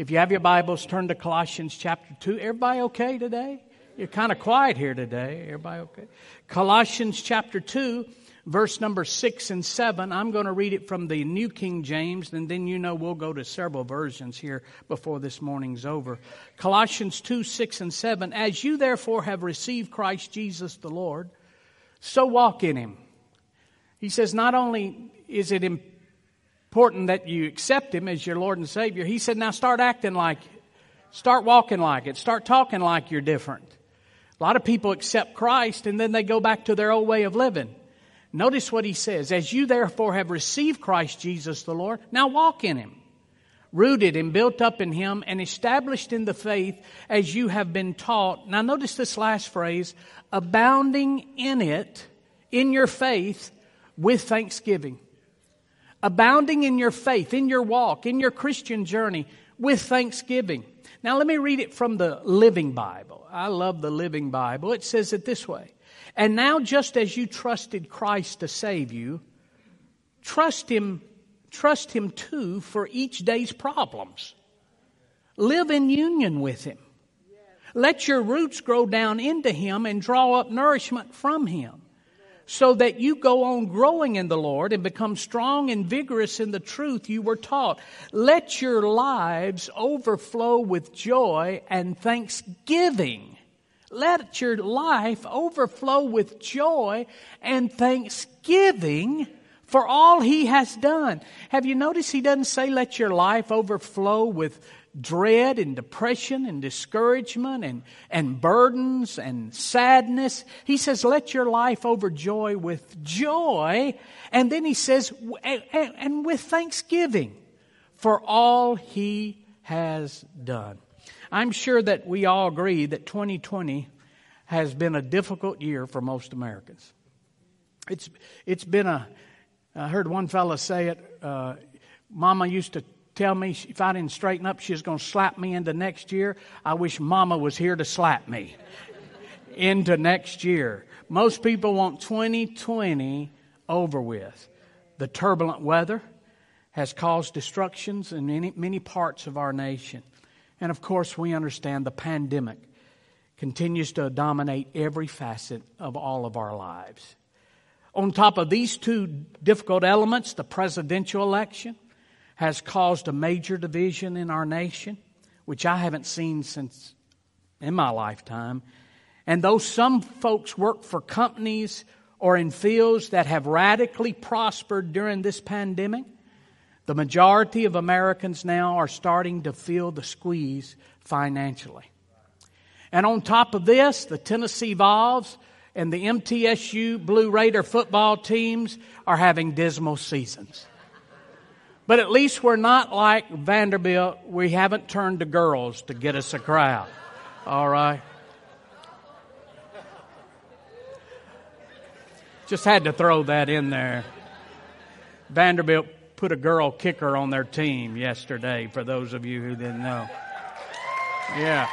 If you have your Bibles, turn to Colossians chapter 2. Everybody okay today? You're kind of quiet here today. Everybody okay? Colossians chapter 2, verse number 6 and 7. I'm going to read it from the New King James, and then you know we'll go to several versions here before this morning's over. Colossians 2, 6 and 7. As you therefore have received Christ Jesus the Lord, so walk in him. He says, not only is it important that you accept him as your Lord and Savior, he said, now start acting like. Start walking like it. Start talking like you're different. A lot of people accept Christ and then they go back to their old way of living. Notice what he says. As you therefore have received Christ Jesus the Lord, now walk in him. Rooted and built up in him and established in the faith as you have been taught. Now notice this last phrase, abounding in it, in your faith, with thanksgiving. Abounding in your faith, in your walk, in your Christian journey, with thanksgiving. Now let me read it from the Living Bible. I love the Living Bible. It says it this way. And now just as you trusted Christ to save you, trust him trust him too for each day's problems. Live in union with him. Let your roots grow down into him and draw up nourishment from him so that you go on growing in the Lord and become strong and vigorous in the truth you were taught. Let your lives overflow with joy and thanksgiving. Let your life overflow with joy and thanksgiving for all he has done. Have you noticed he doesn't say let your life overflow with dread and depression and discouragement and, and burdens and sadness. He says, let your life overjoy with joy. And then he says, and, and with thanksgiving for all he has done. I'm sure that we all agree that 2020 has been a difficult year for most Americans. It's, it's been a, I heard one fellow say it, uh, Mama used to tell me if I didn't straighten up, she's going to slap me into next year. I wish Mama was here to slap me into next year. Most people want 2020 over with. The turbulent weather has caused destructions in many, many parts of our nation. And of course, we understand the pandemic continues to dominate every facet of all of our lives. On top of these two difficult elements, the presidential election, has caused a major division in our nation, which I haven't seen since in my lifetime. And though some folks work for companies or in fields that have radically prospered during this pandemic, the majority of Americans now are starting to feel the squeeze financially. And on top of this, the Tennessee Vols and the MTSU Blue Raider football teams are having dismal seasons. But at least we're not like Vanderbilt. We haven't turned to girls to get us a crowd. All right? Just had to throw that in there. Vanderbilt put a girl kicker on their team yesterday, for those of you who didn't know. Yeah.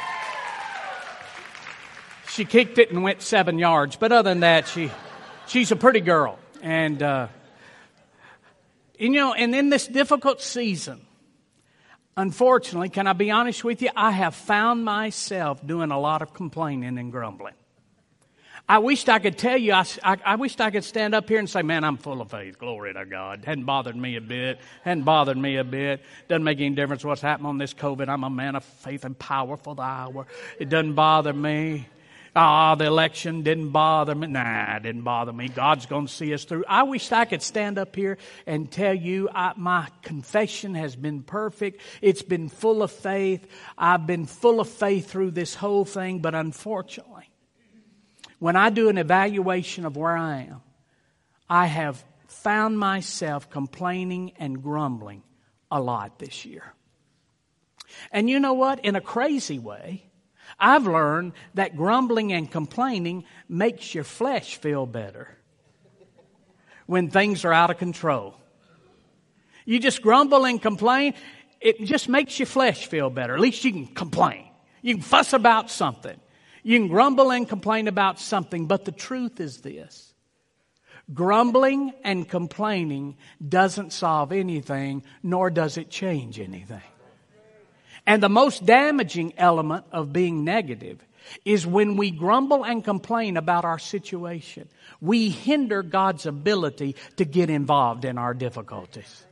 She kicked it and went seven yards, but other than that, she, she's a pretty girl. And, uh, you know, and in this difficult season, unfortunately, can I be honest with you? I have found myself doing a lot of complaining and grumbling. I wished I could tell you, I, I, I, wished I could stand up here and say, man, I'm full of faith. Glory to God. Hadn't bothered me a bit. Hadn't bothered me a bit. Doesn't make any difference what's happening on this COVID. I'm a man of faith and power for the hour. It doesn't bother me. Ah, the election didn't bother me. Nah, it didn't bother me. God's going to see us through. I wish I could stand up here and tell you I, my confession has been perfect. It's been full of faith. I've been full of faith through this whole thing, but unfortunately, when I do an evaluation of where I am, I have found myself complaining and grumbling a lot this year. And you know what? In a crazy way, I've learned that grumbling and complaining makes your flesh feel better when things are out of control. You just grumble and complain, it just makes your flesh feel better. At least you can complain. You can fuss about something. You can grumble and complain about something, but the truth is this. Grumbling and complaining doesn't solve anything, nor does it change anything. And the most damaging element of being negative is when we grumble and complain about our situation. We hinder God's ability to get involved in our difficulties.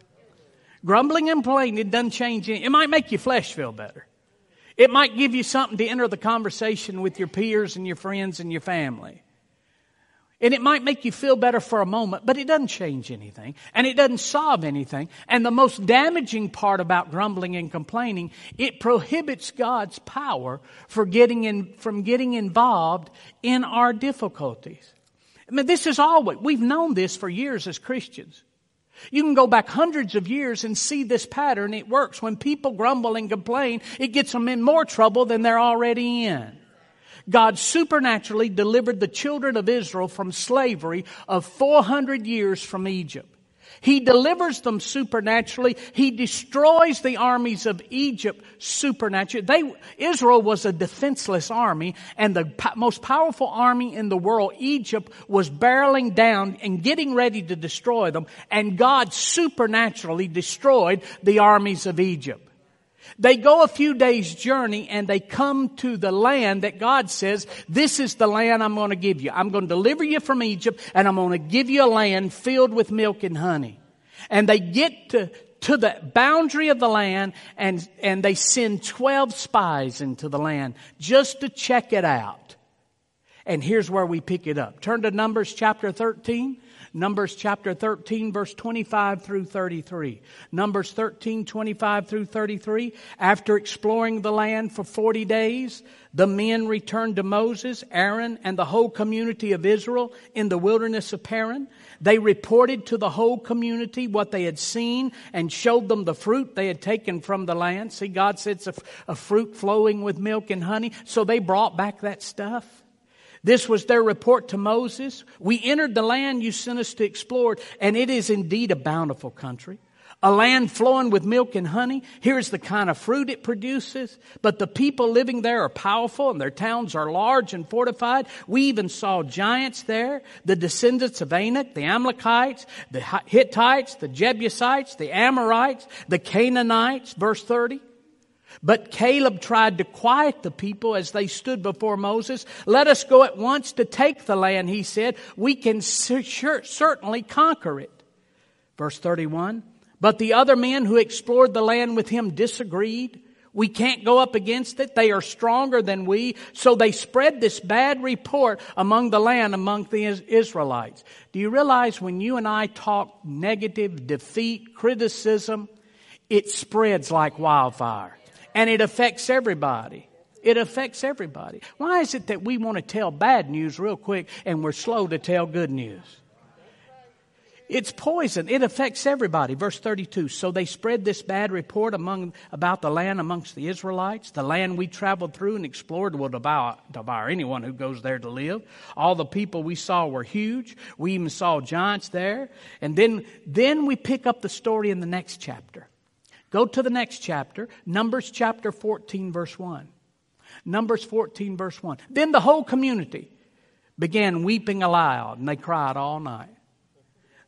Grumbling and complaining, doesn't change anything. It might make your flesh feel better. It might give you something to enter the conversation with your peers and your friends and your family. And it might make you feel better for a moment, but it doesn't change anything. And it doesn't solve anything. And the most damaging part about grumbling and complaining, it prohibits God's power for getting in, from getting involved in our difficulties. I mean, this is always, we've known this for years as Christians. You can go back hundreds of years and see this pattern. It works. When people grumble and complain, it gets them in more trouble than they're already in. God supernaturally delivered the children of Israel from slavery of 400 years from Egypt. He delivers them supernaturally. He destroys the armies of Egypt supernaturally. They, Israel was a defenseless army and the po- most powerful army in the world, Egypt, was barreling down and getting ready to destroy them and God supernaturally destroyed the armies of Egypt. They go a few days journey and they come to the land that God says, this is the land I'm going to give you. I'm going to deliver you from Egypt and I'm going to give you a land filled with milk and honey. And they get to, to the boundary of the land and, and they send 12 spies into the land just to check it out. And here's where we pick it up. Turn to Numbers chapter 13. Numbers chapter 13 verse 25 through 33. Numbers 13, 25 through 33. After exploring the land for 40 days, the men returned to Moses, Aaron, and the whole community of Israel in the wilderness of Paran. They reported to the whole community what they had seen and showed them the fruit they had taken from the land. See, God said it's a, a fruit flowing with milk and honey. So they brought back that stuff. This was their report to Moses. We entered the land you sent us to explore, and it is indeed a bountiful country. A land flowing with milk and honey. Here's the kind of fruit it produces. But the people living there are powerful and their towns are large and fortified. We even saw giants there, the descendants of Anak, the Amalekites, the Hittites, the Jebusites, the Amorites, the Canaanites, verse 30. But Caleb tried to quiet the people as they stood before Moses. Let us go at once to take the land, he said. We can certainly conquer it. Verse 31. But the other men who explored the land with him disagreed. We can't go up against it. They are stronger than we. So they spread this bad report among the land, among the Israelites. Do you realize when you and I talk negative, defeat, criticism, it spreads like wildfire and it affects everybody. It affects everybody. Why is it that we want to tell bad news real quick and we're slow to tell good news? It's poison. It affects everybody. Verse 32. So they spread this bad report among, about the land amongst the Israelites. The land we traveled through and explored will devour, devour anyone who goes there to live. All the people we saw were huge. We even saw giants there. And then, then we pick up the story in the next chapter. Go to the next chapter, Numbers chapter 14, verse 1. Numbers 14, verse 1. Then the whole community began weeping aloud, and they cried all night.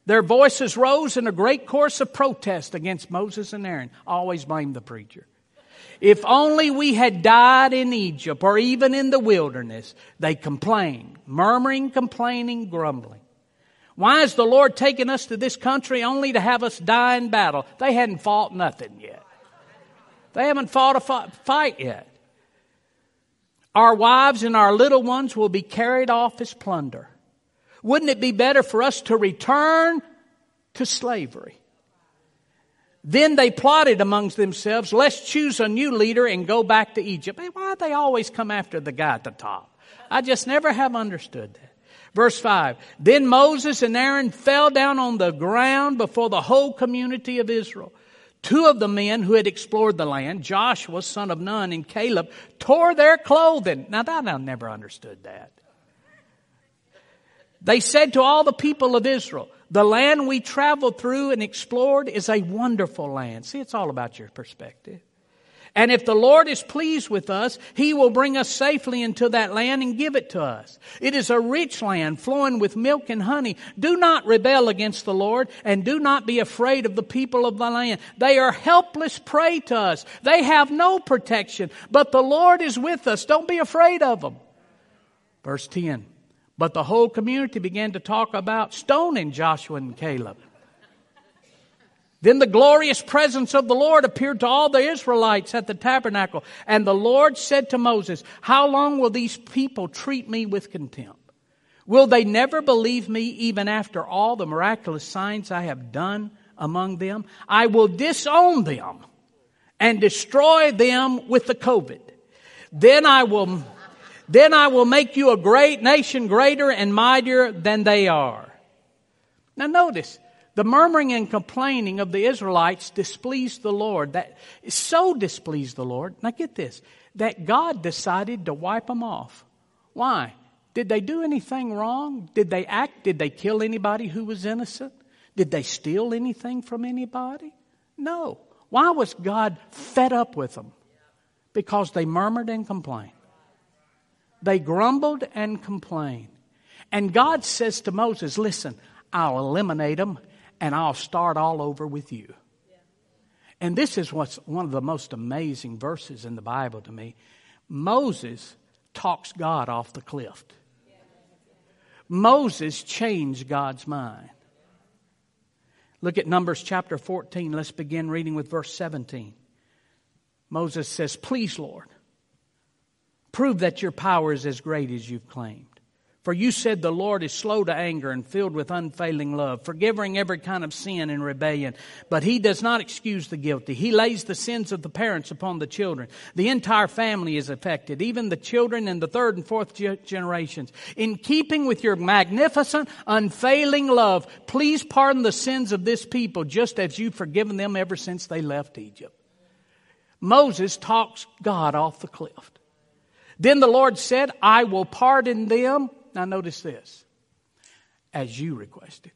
Their voices rose in a great chorus of protest against Moses and Aaron. Always blame the preacher. If only we had died in Egypt or even in the wilderness, they complained, murmuring, complaining, grumbling. Why has the Lord taken us to this country only to have us die in battle? They hadn't fought nothing yet. They haven't fought a fight yet. Our wives and our little ones will be carried off as plunder. Wouldn't it be better for us to return to slavery? Then they plotted amongst themselves, let's choose a new leader and go back to Egypt. Hey, why do they always come after the guy at the top? I just never have understood that. Verse 5. Then Moses and Aaron fell down on the ground before the whole community of Israel. Two of the men who had explored the land, Joshua, son of Nun, and Caleb, tore their clothing. Now that I never understood that. They said to all the people of Israel, the land we traveled through and explored is a wonderful land. See, it's all about your perspective. And if the Lord is pleased with us, He will bring us safely into that land and give it to us. It is a rich land flowing with milk and honey. Do not rebel against the Lord and do not be afraid of the people of the land. They are helpless prey to us. They have no protection, but the Lord is with us. Don't be afraid of them. Verse 10. But the whole community began to talk about stoning Joshua and Caleb. Then the glorious presence of the Lord appeared to all the Israelites at the tabernacle. And the Lord said to Moses, How long will these people treat me with contempt? Will they never believe me even after all the miraculous signs I have done among them? I will disown them and destroy them with the COVID. Then I will, then I will make you a great nation greater and mightier than they are. Now notice, the murmuring and complaining of the Israelites displeased the Lord. That so displeased the Lord. Now get this, that God decided to wipe them off. Why? Did they do anything wrong? Did they act? Did they kill anybody who was innocent? Did they steal anything from anybody? No. Why was God fed up with them? Because they murmured and complained. They grumbled and complained. And God says to Moses, Listen, I'll eliminate them and I'll start all over with you. And this is what's one of the most amazing verses in the Bible to me. Moses talks God off the cliff. Moses changed God's mind. Look at Numbers chapter 14. Let's begin reading with verse 17. Moses says, Please, Lord, prove that your power is as great as you've claimed. For you said the Lord is slow to anger and filled with unfailing love, forgiving every kind of sin and rebellion. But he does not excuse the guilty. He lays the sins of the parents upon the children. The entire family is affected, even the children in the third and fourth generations. In keeping with your magnificent, unfailing love, please pardon the sins of this people just as you've forgiven them ever since they left Egypt. Moses talks God off the cliff. Then the Lord said, I will pardon them now, notice this as you requested.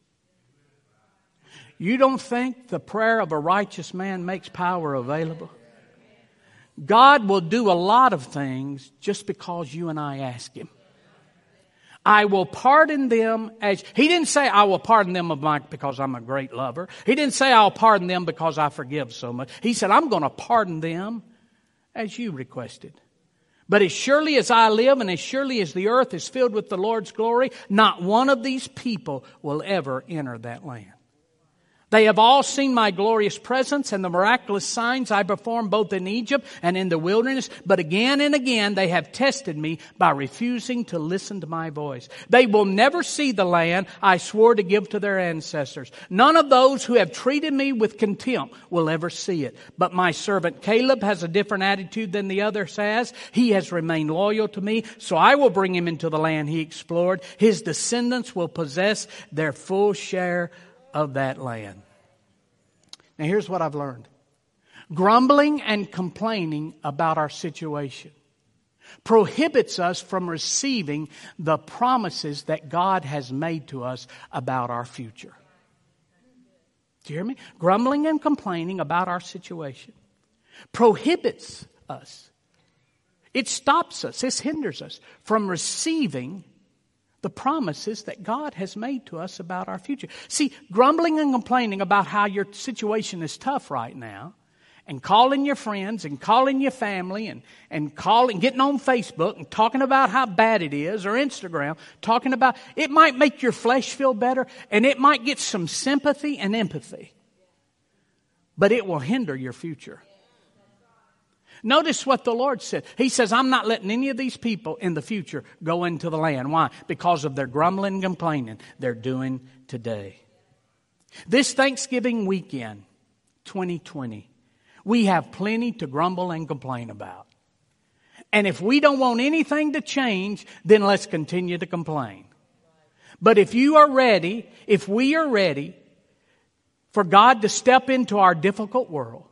You don't think the prayer of a righteous man makes power available? God will do a lot of things just because you and I ask Him. I will pardon them as, He didn't say I will pardon them of my, because I'm a great lover. He didn't say I'll pardon them because I forgive so much. He said I'm going to pardon them as you requested. But as surely as I live and as surely as the earth is filled with the Lord's glory, not one of these people will ever enter that land. They have all seen my glorious presence and the miraculous signs I performed both in Egypt and in the wilderness, but again and again they have tested me by refusing to listen to my voice. They will never see the land I swore to give to their ancestors. None of those who have treated me with contempt will ever see it. But my servant Caleb has a different attitude than the others has. He has remained loyal to me, so I will bring him into the land he explored. His descendants will possess their full share of that land. Now, here's what I've learned grumbling and complaining about our situation prohibits us from receiving the promises that God has made to us about our future. Do you hear me? Grumbling and complaining about our situation prohibits us. It stops us, it hinders us from receiving the promises that God has made to us about our future. See, grumbling and complaining about how your situation is tough right now, and calling your friends and calling your family and, and calling, getting on Facebook and talking about how bad it is or Instagram, talking about, it might make your flesh feel better and it might get some sympathy and empathy, but it will hinder your future. Notice what the Lord said. He says, I'm not letting any of these people in the future go into the land. Why? Because of their grumbling and complaining they're doing today. This Thanksgiving weekend, 2020, we have plenty to grumble and complain about. And if we don't want anything to change, then let's continue to complain. But if you are ready, if we are ready for God to step into our difficult world,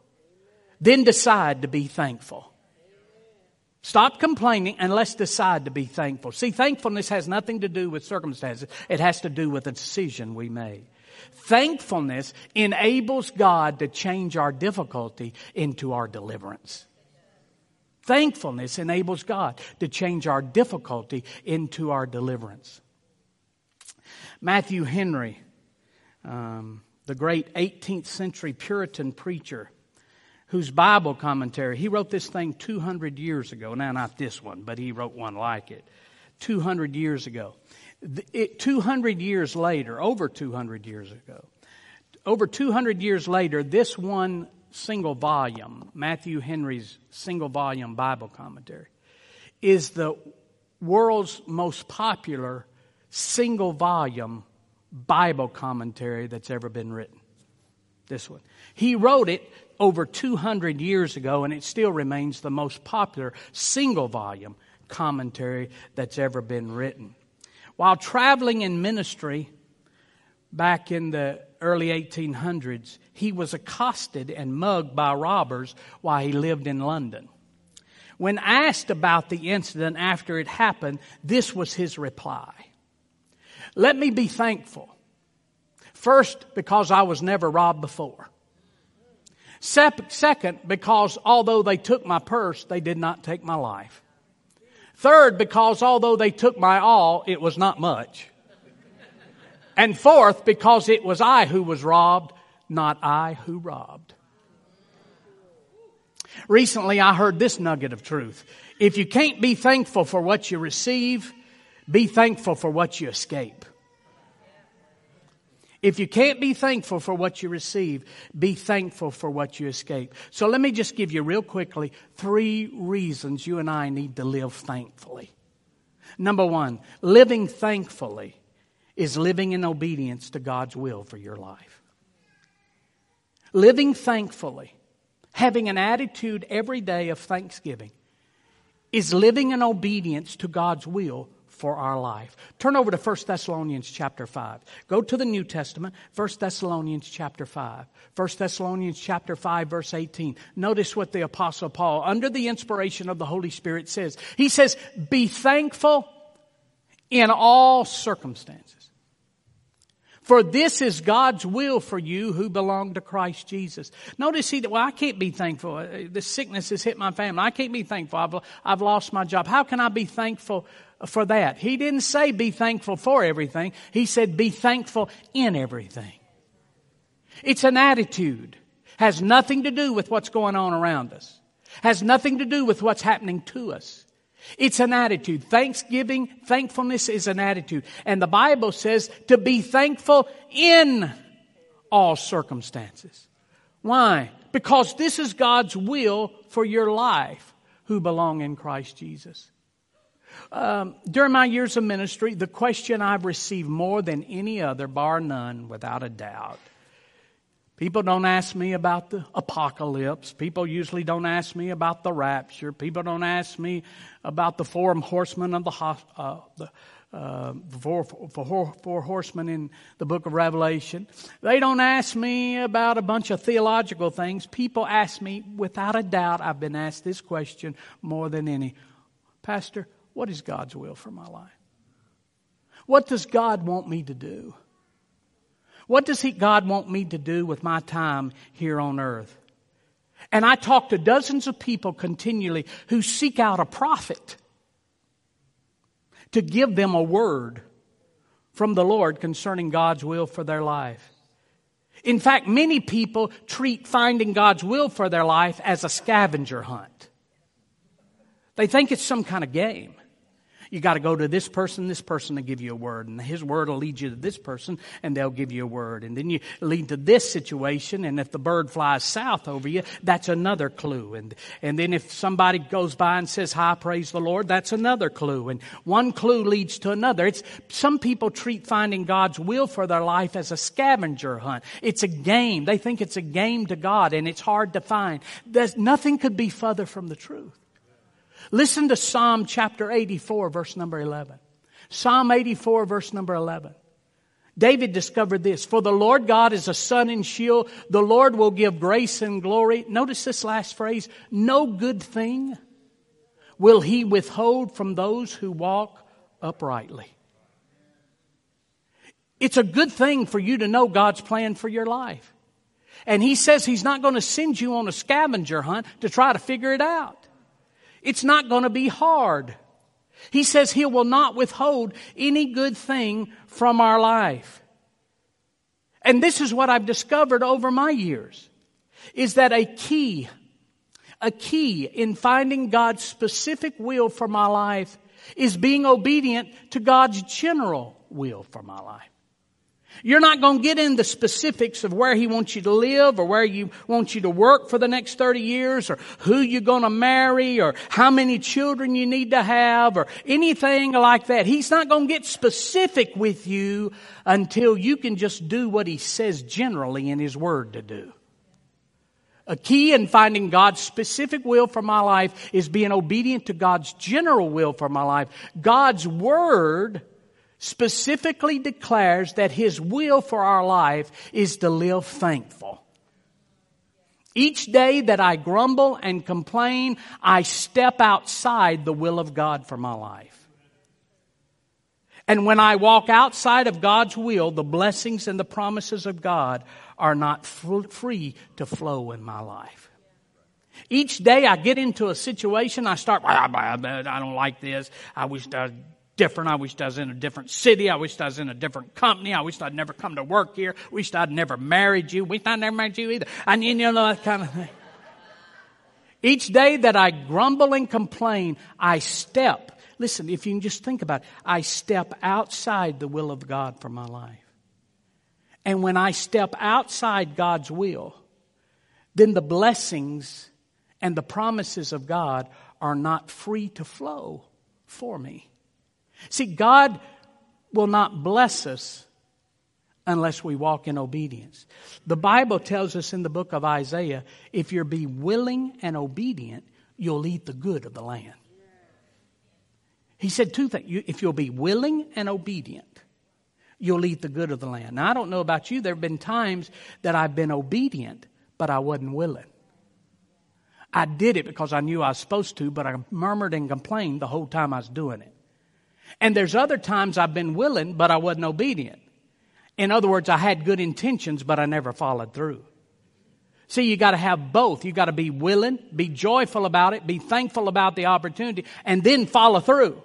then decide to be thankful. Stop complaining and let's decide to be thankful. See, thankfulness has nothing to do with circumstances. It has to do with a decision we made. Thankfulness enables God to change our difficulty into our deliverance. Thankfulness enables God to change our difficulty into our deliverance. Matthew Henry, um, the great 18th century Puritan preacher, whose Bible commentary, he wrote this thing 200 years ago. Now, not this one, but he wrote one like it 200 years ago. It, 200 years later, over 200 years ago, over 200 years later, this one single volume, Matthew Henry's single volume Bible commentary, is the world's most popular single volume Bible commentary that's ever been written. This one. He wrote it over 200 years ago, and it still remains the most popular single volume commentary that's ever been written. While traveling in ministry back in the early 1800s, he was accosted and mugged by robbers while he lived in London. When asked about the incident after it happened, this was his reply. Let me be thankful. First, because I was never robbed before. Second, because although they took my purse, they did not take my life. Third, because although they took my all, it was not much. And fourth, because it was I who was robbed, not I who robbed. Recently, I heard this nugget of truth. If you can't be thankful for what you receive, be thankful for what you escape. If you can't be thankful for what you receive, be thankful for what you escape. So let me just give you real quickly three reasons you and I need to live thankfully. Number one, living thankfully is living in obedience to God's will for your life. Living thankfully, having an attitude every day of thanksgiving, is living in obedience to God's will for our life. Turn over to 1 Thessalonians chapter 5. Go to the New Testament, 1 Thessalonians chapter 5. 1 Thessalonians chapter 5 verse 18. Notice what the apostle Paul, under the inspiration of the Holy Spirit says. He says, be thankful in all circumstances. For this is God's will for you who belong to Christ Jesus. Notice he that, well, I can't be thankful. Uh, the sickness has hit my family. I can't be thankful. I've, I've lost my job. How can I be thankful for that? He didn't say be thankful for everything. He said be thankful in everything. It's an attitude. Has nothing to do with what's going on around us. Has nothing to do with what's happening to us. It's an attitude. Thanksgiving, thankfulness is an attitude. And the Bible says to be thankful in all circumstances. Why? Because this is God's will for your life who belong in Christ Jesus. Um, during my years of ministry, the question I've received more than any other, bar none, without a doubt, People don't ask me about the apocalypse. People usually don't ask me about the rapture. People don't ask me about the four horsemen of the, uh, the uh, horsemen in the book of Revelation. They don't ask me about a bunch of theological things. People ask me, without a doubt, I've been asked this question more than any Pastor, what is God's will for my life? What does God want me to do? What does he, God want me to do with my time here on earth? And I talk to dozens of people continually who seek out a prophet to give them a word from the Lord concerning God's will for their life. In fact, many people treat finding God's will for their life as a scavenger hunt. They think it's some kind of game. You got to go to this person, this person to give you a word. And his word will lead you to this person and they'll give you a word. And then you lead to this situation. And if the bird flies south over you, that's another clue. And, and then if somebody goes by and says, hi, praise the Lord, that's another clue. And one clue leads to another. It's, some people treat finding God's will for their life as a scavenger hunt. It's a game. They think it's a game to God and it's hard to find. There's, nothing could be further from the truth. Listen to Psalm chapter 84, verse number 11. Psalm 84, verse number 11. David discovered this. For the Lord God is a sun and shield. The Lord will give grace and glory. Notice this last phrase. No good thing will he withhold from those who walk uprightly. It's a good thing for you to know God's plan for your life. And he says he's not going to send you on a scavenger hunt to try to figure it out. It's not going to be hard. He says He will not withhold any good thing from our life. And this is what I've discovered over my years is that a key, a key in finding God's specific will for my life is being obedient to God's general will for my life. You're not going to get into specifics of where He wants you to live or where He wants you to work for the next 30 years or who you're going to marry or how many children you need to have or anything like that. He's not going to get specific with you until you can just do what He says generally in His Word to do. A key in finding God's specific will for my life is being obedient to God's general will for my life. God's Word specifically declares that His will for our life is to live thankful. Each day that I grumble and complain, I step outside the will of God for my life. And when I walk outside of God's will, the blessings and the promises of God are not free to flow in my life. Each day I get into a situation, I start, I don't like this. I wish I different. I wish I was in a different city. I wish I was in a different company. I wish I'd never come to work here. I wish I'd never married you. Wish I'd never married you either. And you know that kind of thing. Each day that I grumble and complain, I step. Listen, if you can just think about it, I step outside the will of God for my life. And when I step outside God's will, then the blessings and the promises of God are not free to flow for me. See, God will not bless us unless we walk in obedience. The Bible tells us in the book of Isaiah if you'll be willing and obedient, you'll eat the good of the land. He said two things. If you'll be willing and obedient, you'll eat the good of the land. Now, I don't know about you. There have been times that I've been obedient, but I wasn't willing. I did it because I knew I was supposed to, but I murmured and complained the whole time I was doing it. And there's other times I've been willing, but I wasn't obedient. In other words, I had good intentions, but I never followed through. See, you got to have both. You got to be willing, be joyful about it, be thankful about the opportunity, and then follow through.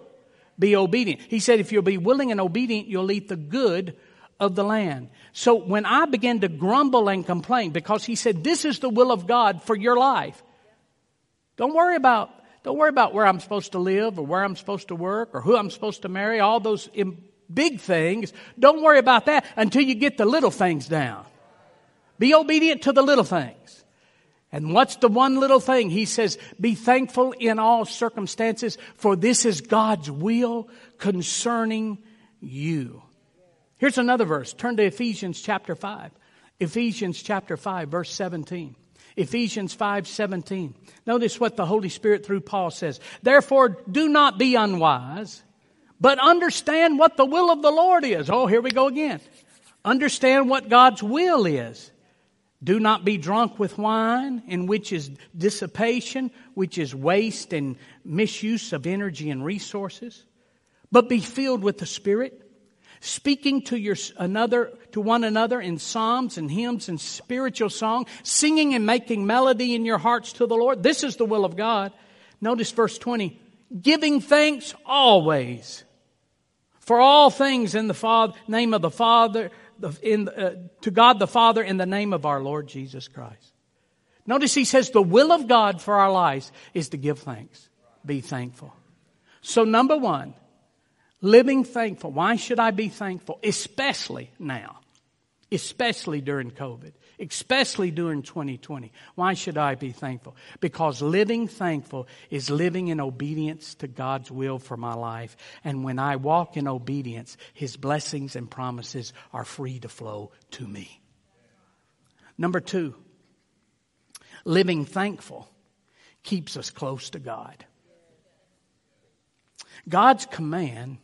Be obedient. He said, if you'll be willing and obedient, you'll eat the good of the land. So when I began to grumble and complain, because he said, this is the will of God for your life. Don't worry about don't worry about where I'm supposed to live or where I'm supposed to work or who I'm supposed to marry, all those big things. Don't worry about that until you get the little things down. Be obedient to the little things. And what's the one little thing? He says, be thankful in all circumstances, for this is God's will concerning you. Here's another verse. Turn to Ephesians chapter 5. Ephesians chapter 5, verse 17. Ephesians 5:17. Notice what the Holy Spirit through Paul says. Therefore do not be unwise, but understand what the will of the Lord is. Oh, here we go again. Understand what God's will is. Do not be drunk with wine, in which is dissipation, which is waste and misuse of energy and resources, but be filled with the Spirit speaking to your another to one another in psalms and hymns and spiritual song, singing and making melody in your hearts to the Lord. This is the will of God. Notice verse 20. Giving thanks always for all things in the Father, name of the Father, in, uh, to God the Father in the name of our Lord Jesus Christ. Notice he says the will of God for our lives is to give thanks. Be thankful. So number one, Living thankful. Why should I be thankful? Especially now. Especially during COVID. Especially during 2020. Why should I be thankful? Because living thankful is living in obedience to God's will for my life. And when I walk in obedience, His blessings and promises are free to flow to me. Number two, living thankful keeps us close to God. God's command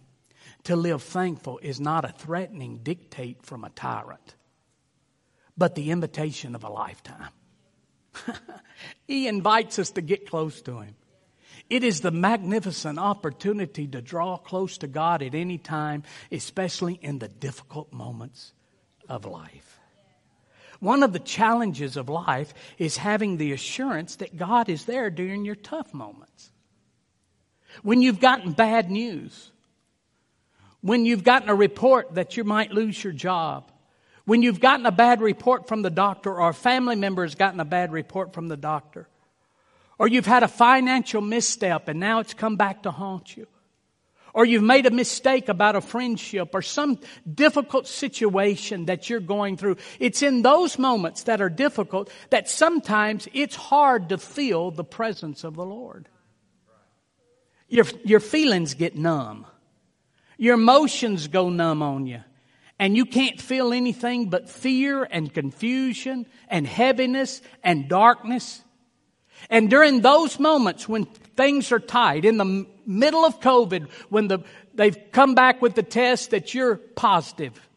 to live thankful is not a threatening dictate from a tyrant, but the invitation of a lifetime. he invites us to get close to Him. It is the magnificent opportunity to draw close to God at any time, especially in the difficult moments of life. One of the challenges of life is having the assurance that God is there during your tough moments. When you've gotten bad news. When you've gotten a report that you might lose your job. When you've gotten a bad report from the doctor or a family member has gotten a bad report from the doctor. Or you've had a financial misstep and now it's come back to haunt you. Or you've made a mistake about a friendship or some difficult situation that you're going through. It's in those moments that are difficult that sometimes it's hard to feel the presence of the Lord. Your, your feelings get numb. Your emotions go numb on you. And you can't feel anything but fear and confusion and heaviness and darkness. And during those moments when things are tight, in the middle of COVID, when the, they've come back with the test that you're positive,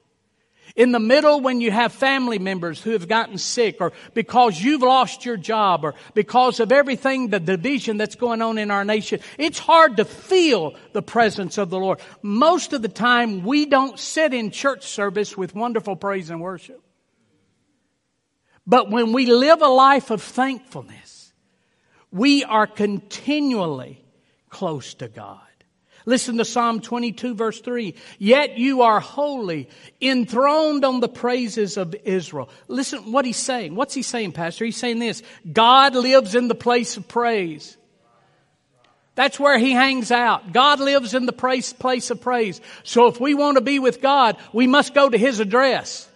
in the middle when you have family members who have gotten sick or because you've lost your job or because of everything, the division that's going on in our nation, it's hard to feel the presence of the Lord. Most of the time we don't sit in church service with wonderful praise and worship. But when we live a life of thankfulness, we are continually close to God. Listen to Psalm 22 verse 3. Yet you are holy, enthroned on the praises of Israel. Listen what he's saying. What's he saying, Pastor? He's saying this. God lives in the place of praise. That's where he hangs out. God lives in the place, place of praise. So if we want to be with God, we must go to his address.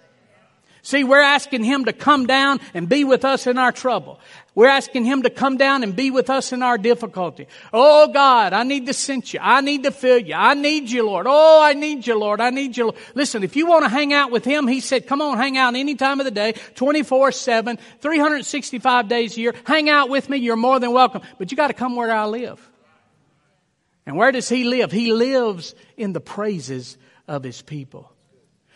See, we're asking Him to come down and be with us in our trouble. We're asking Him to come down and be with us in our difficulty. Oh God, I need to sense you. I need to feel you. I need you, Lord. Oh, I need you, Lord. I need you. Listen, if you want to hang out with Him, He said, come on, hang out any time of the day, 24-7, 365 days a year. Hang out with me. You're more than welcome. But you got to come where I live. And where does He live? He lives in the praises of His people.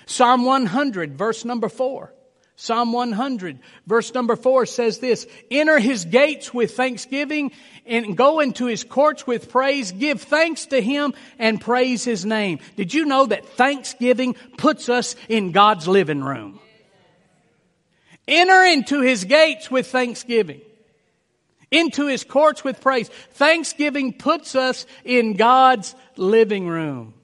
Psalm 100, verse number 4. Psalm 100, verse number 4 says this Enter his gates with thanksgiving and go into his courts with praise. Give thanks to him and praise his name. Did you know that thanksgiving puts us in God's living room? Enter into his gates with thanksgiving, into his courts with praise. Thanksgiving puts us in God's living room.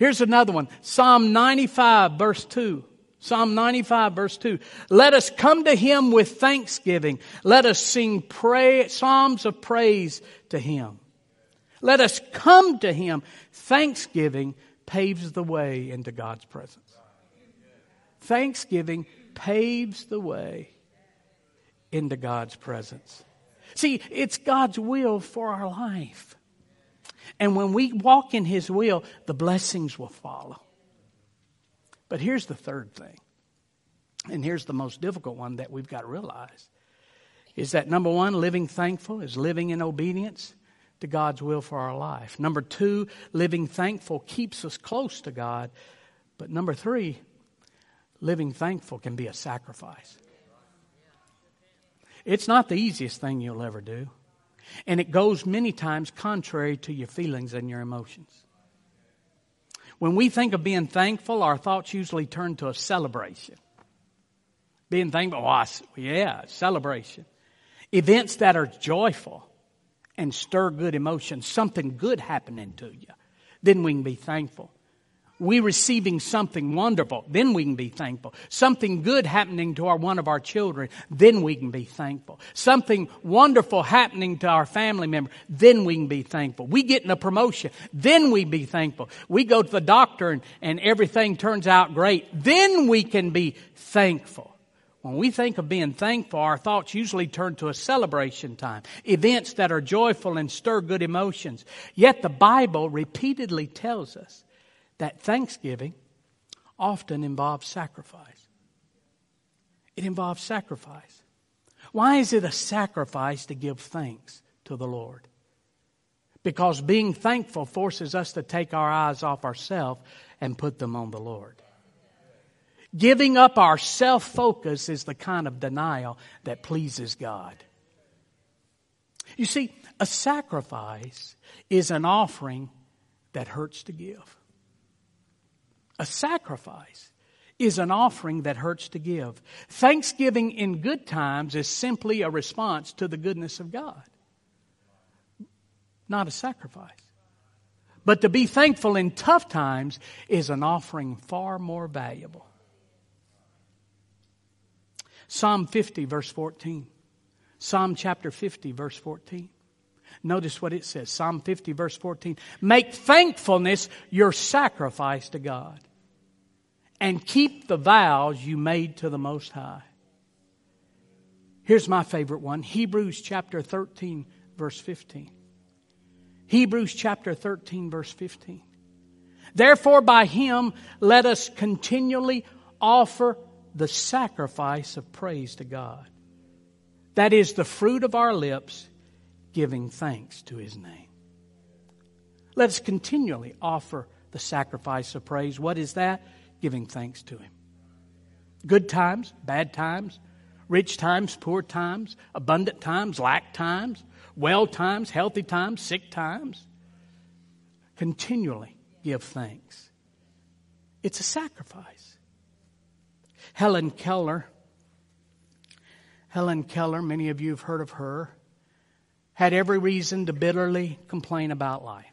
Here's another one. Psalm 95 verse 2. Psalm 95 verse 2. Let us come to him with thanksgiving. Let us sing pray, psalms of praise to him. Let us come to him. Thanksgiving paves the way into God's presence. Thanksgiving paves the way into God's presence. See, it's God's will for our life. And when we walk in His will, the blessings will follow. But here's the third thing, and here's the most difficult one that we've got to realize is that number one, living thankful is living in obedience to God's will for our life. Number two, living thankful keeps us close to God. But number three, living thankful can be a sacrifice. It's not the easiest thing you'll ever do. And it goes many times contrary to your feelings and your emotions. When we think of being thankful, our thoughts usually turn to a celebration. Being thankful, oh, yeah, celebration. Events that are joyful and stir good emotions, something good happening to you, then we can be thankful we receiving something wonderful, then we can be thankful. Something good happening to our, one of our children, then we can be thankful. Something wonderful happening to our family member, then we can be thankful. We getting a promotion, then we be thankful. We go to the doctor and, and everything turns out great, then we can be thankful. When we think of being thankful, our thoughts usually turn to a celebration time, events that are joyful and stir good emotions. Yet the Bible repeatedly tells us that thanksgiving often involves sacrifice. It involves sacrifice. Why is it a sacrifice to give thanks to the Lord? Because being thankful forces us to take our eyes off ourselves and put them on the Lord. Giving up our self focus is the kind of denial that pleases God. You see, a sacrifice is an offering that hurts to give. A sacrifice is an offering that hurts to give. Thanksgiving in good times is simply a response to the goodness of God. not a sacrifice. But to be thankful in tough times is an offering far more valuable. Psalm 50, verse 14. Psalm chapter 50, verse 14. Notice what it says Psalm 50, verse 14. Make thankfulness your sacrifice to God, and keep the vows you made to the Most High. Here's my favorite one Hebrews chapter 13, verse 15. Hebrews chapter 13, verse 15. Therefore, by him, let us continually offer the sacrifice of praise to God. That is the fruit of our lips, giving thanks to his name. Let us continually offer the sacrifice of praise. What is that? Giving thanks to him. Good times, bad times, rich times, poor times, abundant times, lack times, well times, healthy times, sick times. Continually give thanks. It's a sacrifice. Helen Keller, Helen Keller, many of you have heard of her, had every reason to bitterly complain about life.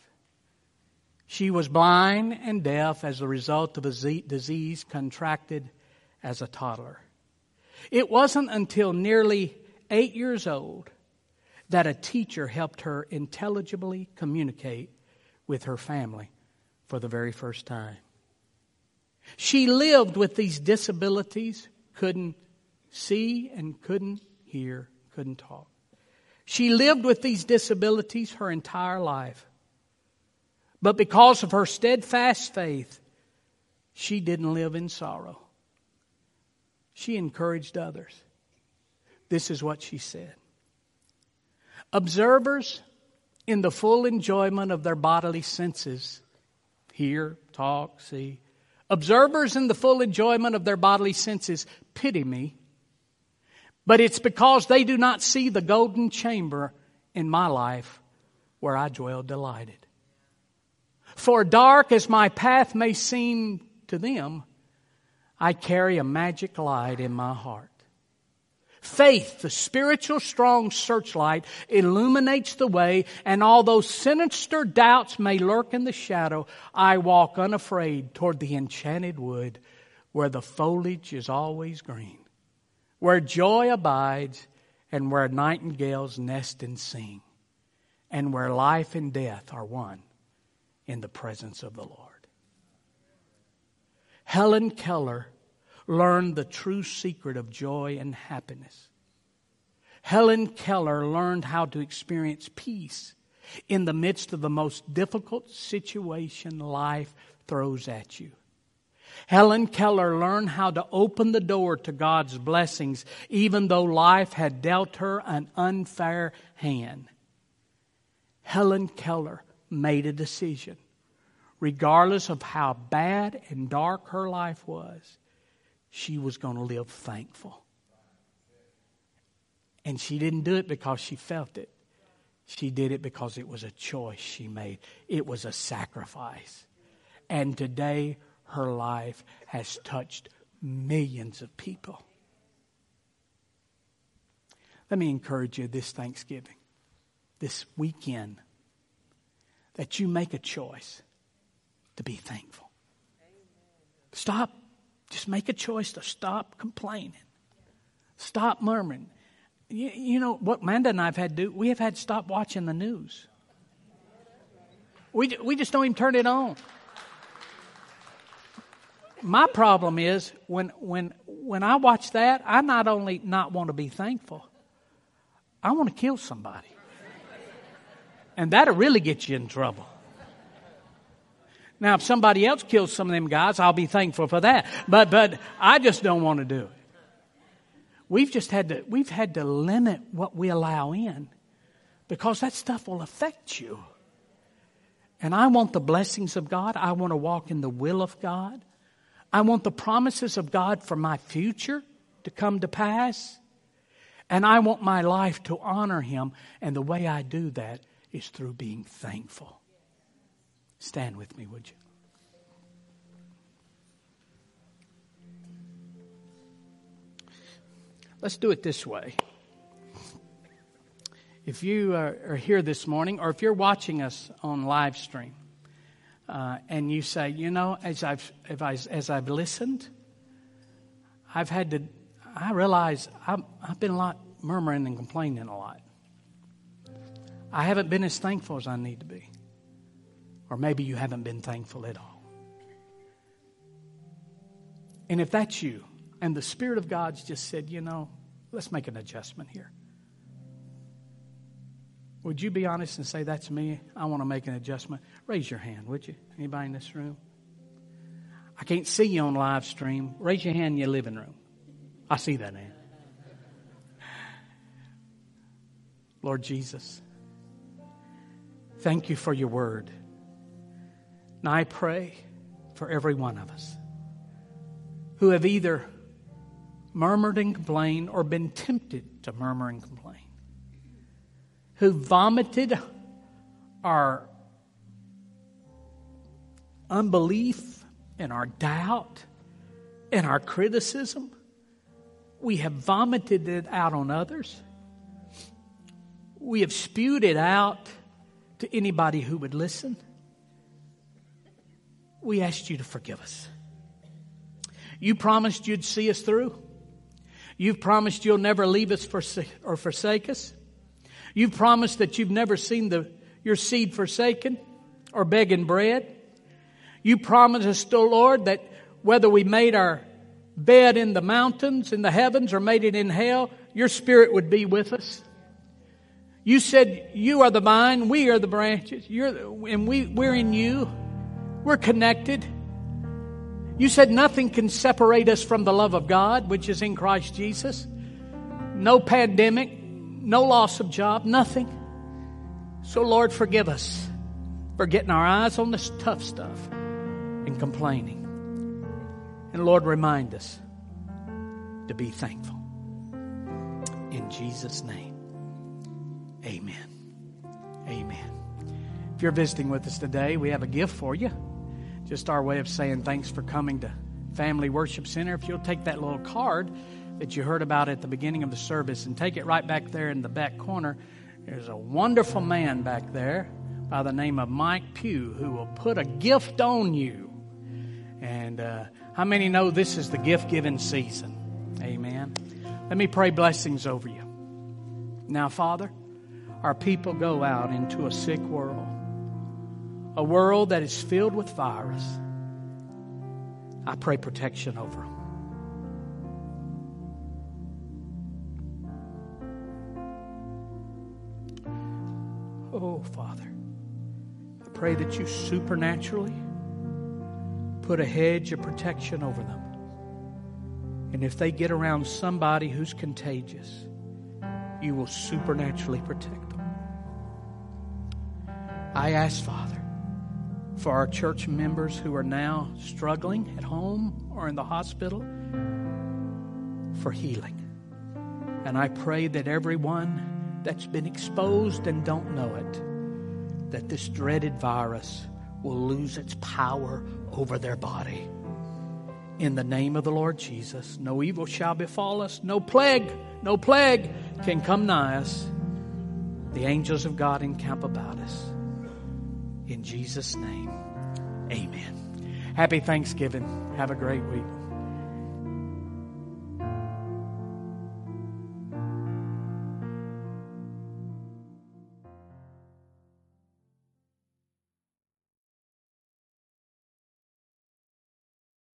She was blind and deaf as a result of a disease contracted as a toddler. It wasn't until nearly eight years old that a teacher helped her intelligibly communicate with her family for the very first time. She lived with these disabilities, couldn't see and couldn't hear, couldn't talk. She lived with these disabilities her entire life. But because of her steadfast faith, she didn't live in sorrow. She encouraged others. This is what she said Observers in the full enjoyment of their bodily senses hear, talk, see. Observers in the full enjoyment of their bodily senses pity me, but it's because they do not see the golden chamber in my life where I dwell delighted. For dark as my path may seem to them, I carry a magic light in my heart. Faith, the spiritual strong searchlight, illuminates the way, and although sinister doubts may lurk in the shadow, I walk unafraid toward the enchanted wood where the foliage is always green, where joy abides, and where nightingales nest and sing, and where life and death are one in the presence of the Lord. Helen Keller learned the true secret of joy and happiness. Helen Keller learned how to experience peace in the midst of the most difficult situation life throws at you. Helen Keller learned how to open the door to God's blessings even though life had dealt her an unfair hand. Helen Keller made a decision. Regardless of how bad and dark her life was, she was going to live thankful. And she didn't do it because she felt it. She did it because it was a choice she made. It was a sacrifice. And today, her life has touched millions of people. Let me encourage you this Thanksgiving, this weekend, that you make a choice to be thankful. Stop just make a choice to stop complaining, stop murmuring. You, you know what Amanda and I have had to do? We have had to stop watching the news. We, we just don't even turn it on. My problem is when, when, when I watch that, I not only not want to be thankful, I want to kill somebody. And that'll really get you in trouble. Now, if somebody else kills some of them guys, I'll be thankful for that. But, but I just don't want to do it. We've just had to, we've had to limit what we allow in because that stuff will affect you. And I want the blessings of God. I want to walk in the will of God. I want the promises of God for my future to come to pass. And I want my life to honor Him. And the way I do that is through being thankful. Stand with me, would you? Let's do it this way. If you are, here this morning, or if you're watching us on live stream, uh, and you say, you know, as I've, as I've listened, I've had to, I realize I've, I've been a lot murmuring and complaining a lot. I haven't been as thankful as I need to be. Or maybe you haven't been thankful at all. And if that's you, and the Spirit of God's just said, you know, let's make an adjustment here. Would you be honest and say, That's me? I want to make an adjustment? Raise your hand, would you? Anybody in this room? I can't see you on live stream. Raise your hand in your living room. I see that hand. Lord Jesus, thank you for your word. And I pray for every one of us who have either murmured and complained or been tempted to murmur and complain who vomited our unbelief and our doubt and our criticism. We have vomited it out on others. We have spewed it out to anybody who would listen. We asked you to forgive us. You promised you'd see us through. You've promised you'll never leave us or forsake us. You've promised that you've never seen the, your seed forsaken or begging bread. You promised us, oh Lord, that whether we made our bed in the mountains, in the heavens, or made it in hell, your spirit would be with us. You said, You are the vine, we are the branches, You're, and we, we're in you. We're connected. You said nothing can separate us from the love of God, which is in Christ Jesus. No pandemic, no loss of job, nothing. So, Lord, forgive us for getting our eyes on this tough stuff and complaining. And Lord, remind us to be thankful. In Jesus' name, amen. Amen. If you're visiting with us today, we have a gift for you. Just our way of saying thanks for coming to Family Worship Center. If you'll take that little card, that you heard about at the beginning of the service and take it right back there in the back corner. There's a wonderful man back there by the name of Mike Pugh who will put a gift on you. And uh, how many know this is the gift giving season? Amen. Let me pray blessings over you. Now, Father, our people go out into a sick world, a world that is filled with virus. I pray protection over them. Oh, Father, I pray that you supernaturally put a hedge of protection over them. And if they get around somebody who's contagious, you will supernaturally protect them. I ask, Father, for our church members who are now struggling at home or in the hospital for healing. And I pray that everyone that's been exposed and don't know it that this dreaded virus will lose its power over their body. In the name of the Lord Jesus, no evil shall befall us, no plague, no plague can come nigh us. The angels of God encamp about us. In Jesus' name, amen. Happy Thanksgiving. Have a great week.